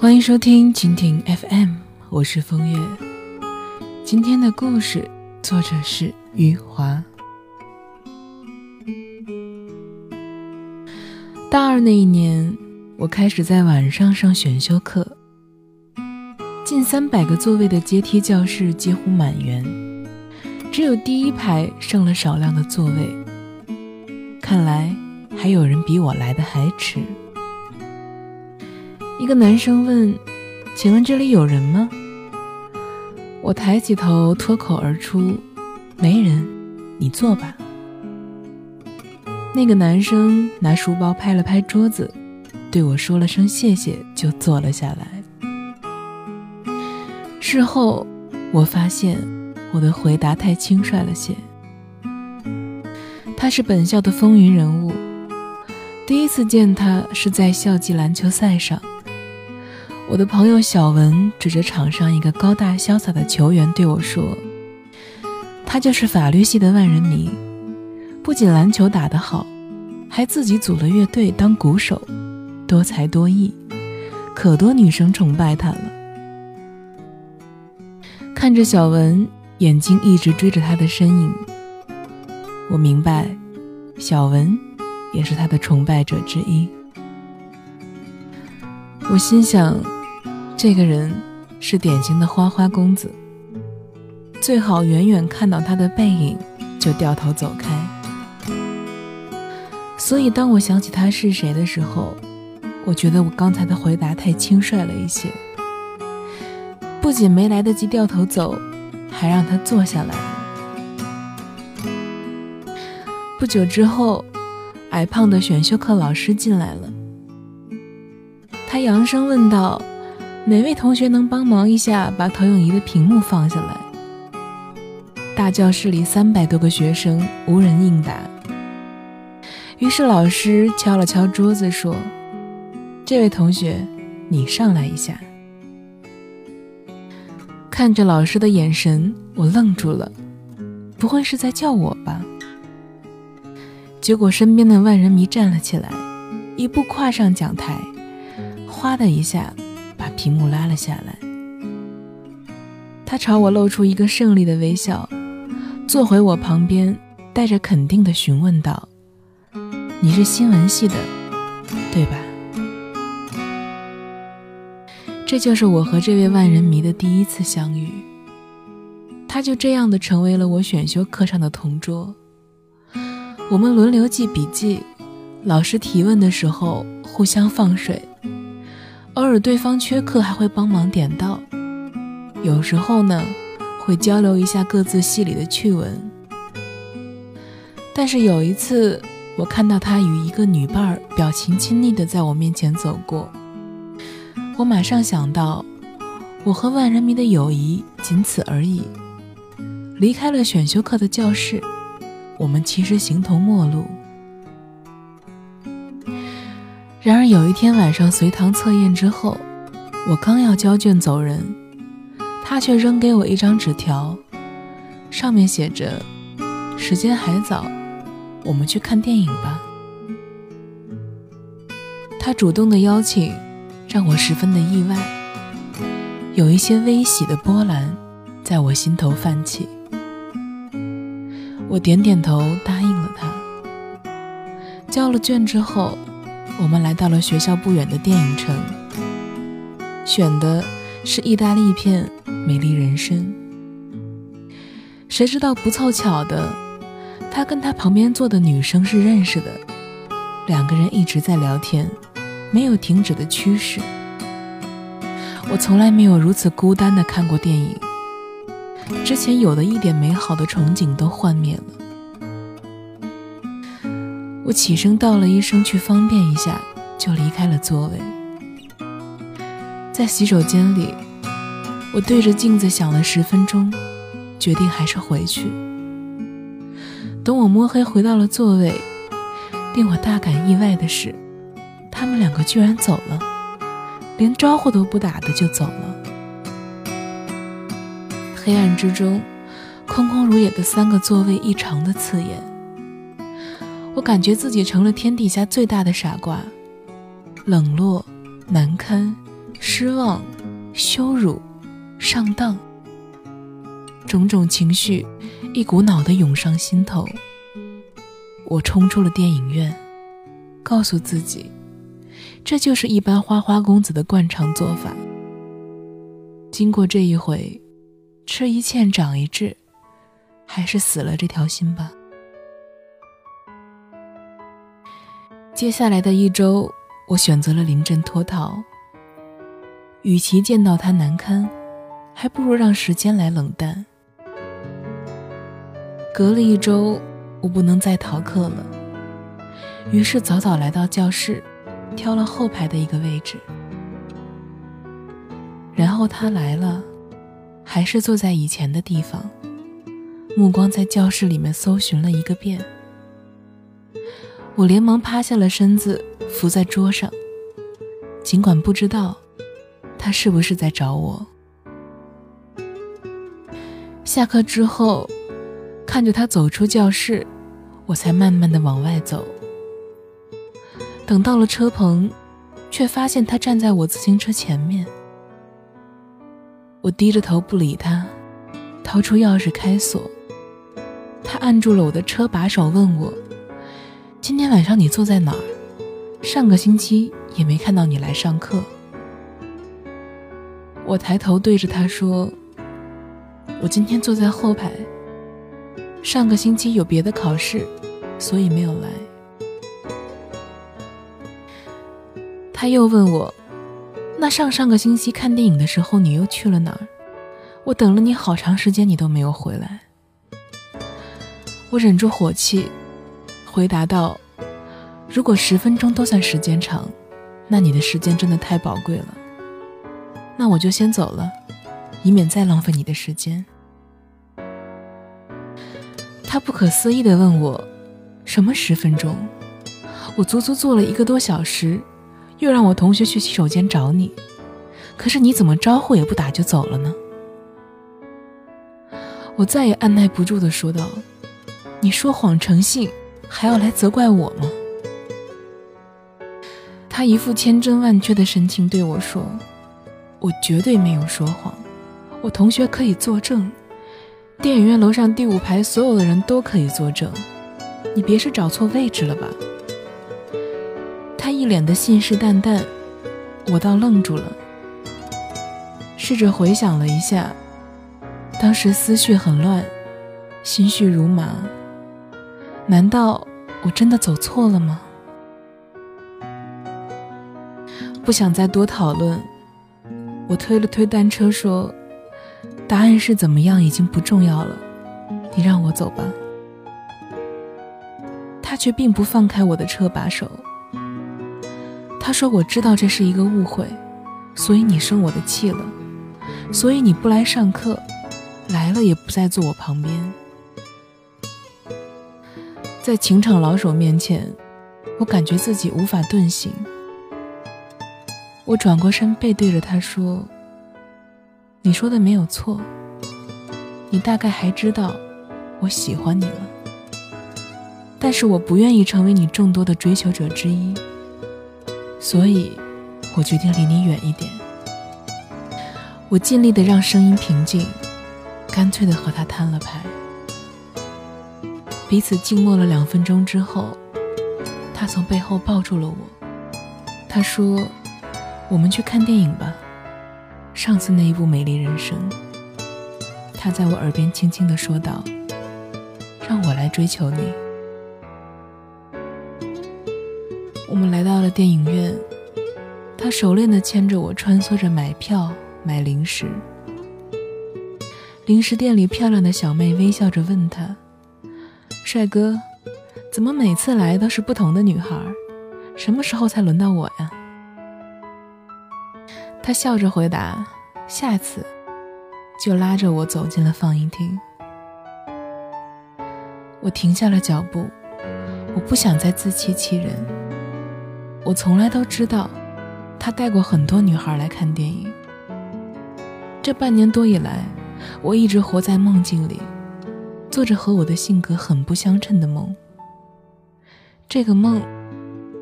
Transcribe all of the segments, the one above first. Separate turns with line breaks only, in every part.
欢迎收听蜻蜓 FM，我是风月。今天的故事作者是余华。大二那一年，我开始在晚上上选修课，近三百个座位的阶梯教室几乎满员，只有第一排剩了少量的座位。看来还有人比我来的还迟。一个男生问：“请问这里有人吗？”我抬起头，脱口而出：“没人，你坐吧。”那个男生拿书包拍了拍桌子，对我说了声谢谢，就坐了下来。事后我发现我的回答太轻率了些。他是本校的风云人物，第一次见他是在校际篮球赛上。我的朋友小文指着场上一个高大潇洒的球员对我说：“他就是法律系的万人迷，不仅篮球打得好，还自己组了乐队当鼓手，多才多艺，可多女生崇拜他了。”看着小文，眼睛一直追着他的身影，我明白，小文也是他的崇拜者之一。我心想。这个人是典型的花花公子，最好远远看到他的背影就掉头走开。所以当我想起他是谁的时候，我觉得我刚才的回答太轻率了一些，不仅没来得及掉头走，还让他坐下来了。不久之后，矮胖的选修课老师进来了，他扬声问道。哪位同学能帮忙一下，把投影仪的屏幕放下来？大教室里三百多个学生，无人应答。于是老师敲了敲桌子，说：“这位同学，你上来一下。”看着老师的眼神，我愣住了，不会是在叫我吧？结果身边的万人迷站了起来，一步跨上讲台，哗的一下。把屏幕拉了下来，他朝我露出一个胜利的微笑，坐回我旁边，带着肯定的询问道：“你是新闻系的，对吧？”这就是我和这位万人迷的第一次相遇。他就这样的成为了我选修课上的同桌。我们轮流记笔记，老师提问的时候互相放水。偶尔对方缺课还会帮忙点到，有时候呢会交流一下各自系里的趣闻。但是有一次，我看到他与一个女伴儿表情亲昵的在我面前走过，我马上想到，我和万人迷的友谊仅此而已。离开了选修课的教室，我们其实形同陌路。然而有一天晚上随堂测验之后，我刚要交卷走人，他却扔给我一张纸条，上面写着：“时间还早，我们去看电影吧。”他主动的邀请让我十分的意外，有一些微喜的波澜在我心头泛起。我点点头答应了他。交了卷之后。我们来到了学校不远的电影城，选的是意大利片《美丽人生》。谁知道不凑巧的，他跟他旁边坐的女生是认识的，两个人一直在聊天，没有停止的趋势。我从来没有如此孤单的看过电影，之前有的一点美好的憧憬都幻灭了。我起身道了一声，去方便一下，就离开了座位。在洗手间里，我对着镜子想了十分钟，决定还是回去。等我摸黑回到了座位，令我大感意外的是，他们两个居然走了，连招呼都不打的就走了。黑暗之中，空空如也的三个座位异常的刺眼。我感觉自己成了天底下最大的傻瓜，冷落、难堪、失望、羞辱、上当，种种情绪一股脑的涌上心头。我冲出了电影院，告诉自己，这就是一般花花公子的惯常做法。经过这一回，吃一堑长一智，还是死了这条心吧。接下来的一周，我选择了临阵脱逃。与其见到他难堪，还不如让时间来冷淡。隔了一周，我不能再逃课了，于是早早来到教室，挑了后排的一个位置。然后他来了，还是坐在以前的地方，目光在教室里面搜寻了一个遍。我连忙趴下了身子，伏在桌上。尽管不知道他是不是在找我。下课之后，看着他走出教室，我才慢慢的往外走。等到了车棚，却发现他站在我自行车前面。我低着头不理他，掏出钥匙开锁。他按住了我的车把手，问我。今天晚上你坐在哪儿？上个星期也没看到你来上课。我抬头对着他说：“我今天坐在后排。上个星期有别的考试，所以没有来。”他又问我：“那上上个星期看电影的时候，你又去了哪儿？我等了你好长时间，你都没有回来。”我忍住火气。回答道：“如果十分钟都算时间长，那你的时间真的太宝贵了。那我就先走了，以免再浪费你的时间。”他不可思议地问我：“什么十分钟？我足足坐了一个多小时，又让我同学去洗手间找你，可是你怎么招呼也不打就走了呢？”我再也按耐不住地说道：“你说谎成性。”还要来责怪我吗？他一副千真万确的神情对我说：“我绝对没有说谎，我同学可以作证，电影院楼上第五排所有的人都可以作证，你别是找错位置了吧？”他一脸的信誓旦旦，我倒愣住了，试着回想了一下，当时思绪很乱，心绪如麻。难道我真的走错了吗？不想再多讨论，我推了推单车说：“答案是怎么样已经不重要了，你让我走吧。”他却并不放开我的车把手。他说：“我知道这是一个误会，所以你生我的气了，所以你不来上课，来了也不再坐我旁边。”在情场老手面前，我感觉自己无法遁形。我转过身，背对着他说：“你说的没有错，你大概还知道我喜欢你了。但是我不愿意成为你众多的追求者之一，所以，我决定离你远一点。”我尽力的让声音平静，干脆的和他摊了牌。彼此静默了两分钟之后，他从背后抱住了我。他说：“我们去看电影吧，上次那一部《美丽人生》。”他在我耳边轻轻地说道：“让我来追求你。”我们来到了电影院，他熟练地牵着我穿梭着买票、买零食。零食店里漂亮的小妹微笑着问他。帅哥，怎么每次来都是不同的女孩？什么时候才轮到我呀？他笑着回答：“下次。”就拉着我走进了放映厅。我停下了脚步，我不想再自欺欺人。我从来都知道，他带过很多女孩来看电影。这半年多以来，我一直活在梦境里。做着和我的性格很不相称的梦。这个梦，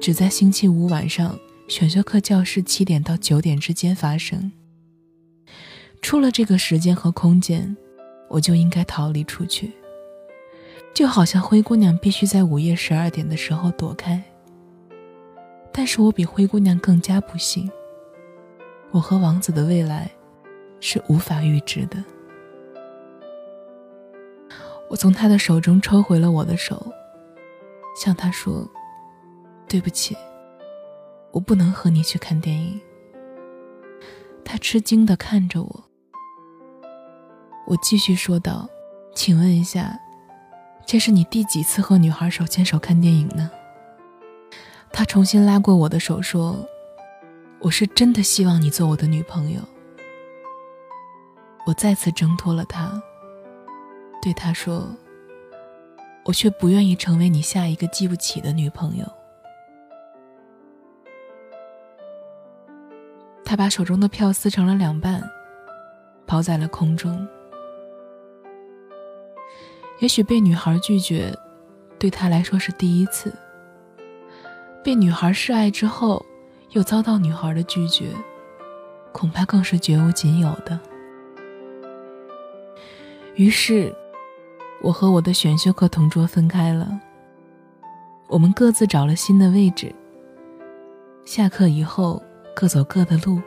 只在星期五晚上选修课教室七点到九点之间发生。出了这个时间和空间，我就应该逃离出去。就好像灰姑娘必须在午夜十二点的时候躲开。但是我比灰姑娘更加不幸。我和王子的未来是无法预知的。我从他的手中抽回了我的手，向他说：“对不起，我不能和你去看电影。”他吃惊地看着我。我继续说道：“请问一下，这是你第几次和女孩手牵手看电影呢？”他重新拉过我的手说：“我是真的希望你做我的女朋友。”我再次挣脱了他。对他说：“我却不愿意成为你下一个记不起的女朋友。”他把手中的票撕成了两半，抛在了空中。也许被女孩拒绝，对他来说是第一次。被女孩示爱之后，又遭到女孩的拒绝，恐怕更是绝无仅有的。于是。我和我的选修课同桌分开了，我们各自找了新的位置。下课以后，各走各的路，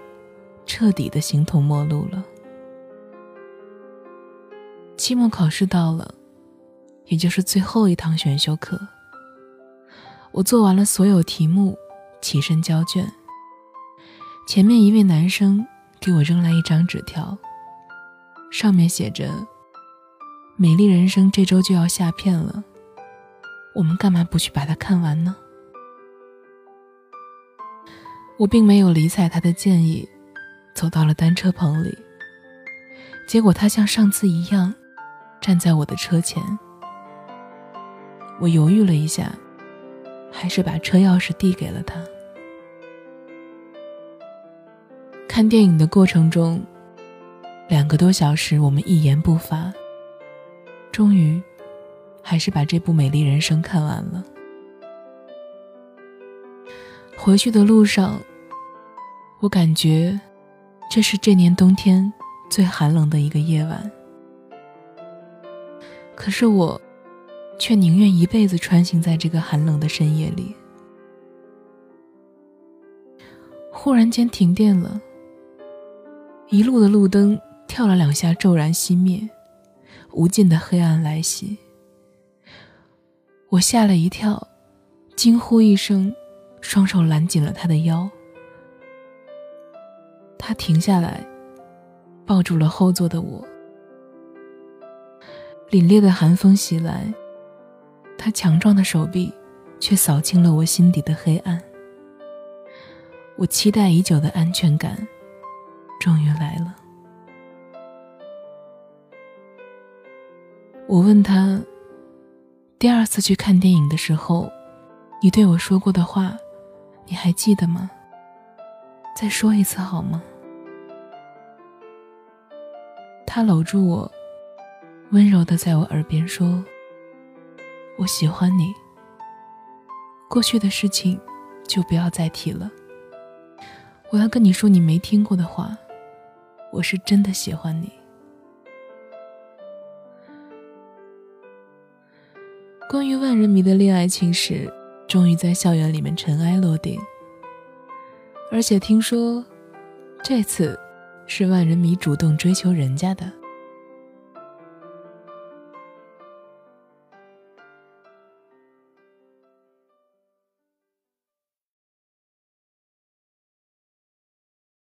彻底的形同陌路了。期末考试到了，也就是最后一堂选修课。我做完了所有题目，起身交卷。前面一位男生给我扔来一张纸条，上面写着。《美丽人生》这周就要下片了，我们干嘛不去把它看完呢？我并没有理睬他的建议，走到了单车棚里。结果他像上次一样，站在我的车前。我犹豫了一下，还是把车钥匙递给了他。看电影的过程中，两个多小时，我们一言不发。终于，还是把这部《美丽人生》看完了。回去的路上，我感觉这是这年冬天最寒冷的一个夜晚。可是我，却宁愿一辈子穿行在这个寒冷的深夜里。忽然间停电了，一路的路灯跳了两下，骤然熄灭。无尽的黑暗来袭，我吓了一跳，惊呼一声，双手揽紧了他的腰。他停下来，抱住了后座的我。凛冽的寒风袭来，他强壮的手臂却扫清了我心底的黑暗。我期待已久的安全感，终于来了。我问他：“第二次去看电影的时候，你对我说过的话，你还记得吗？再说一次好吗？”他搂住我，温柔的在我耳边说：“我喜欢你。过去的事情就不要再提了。我要跟你说你没听过的话，我是真的喜欢你。”关于万人迷的恋爱情史，终于在校园里面尘埃落定。而且听说，这次是万人迷主动追求人家的。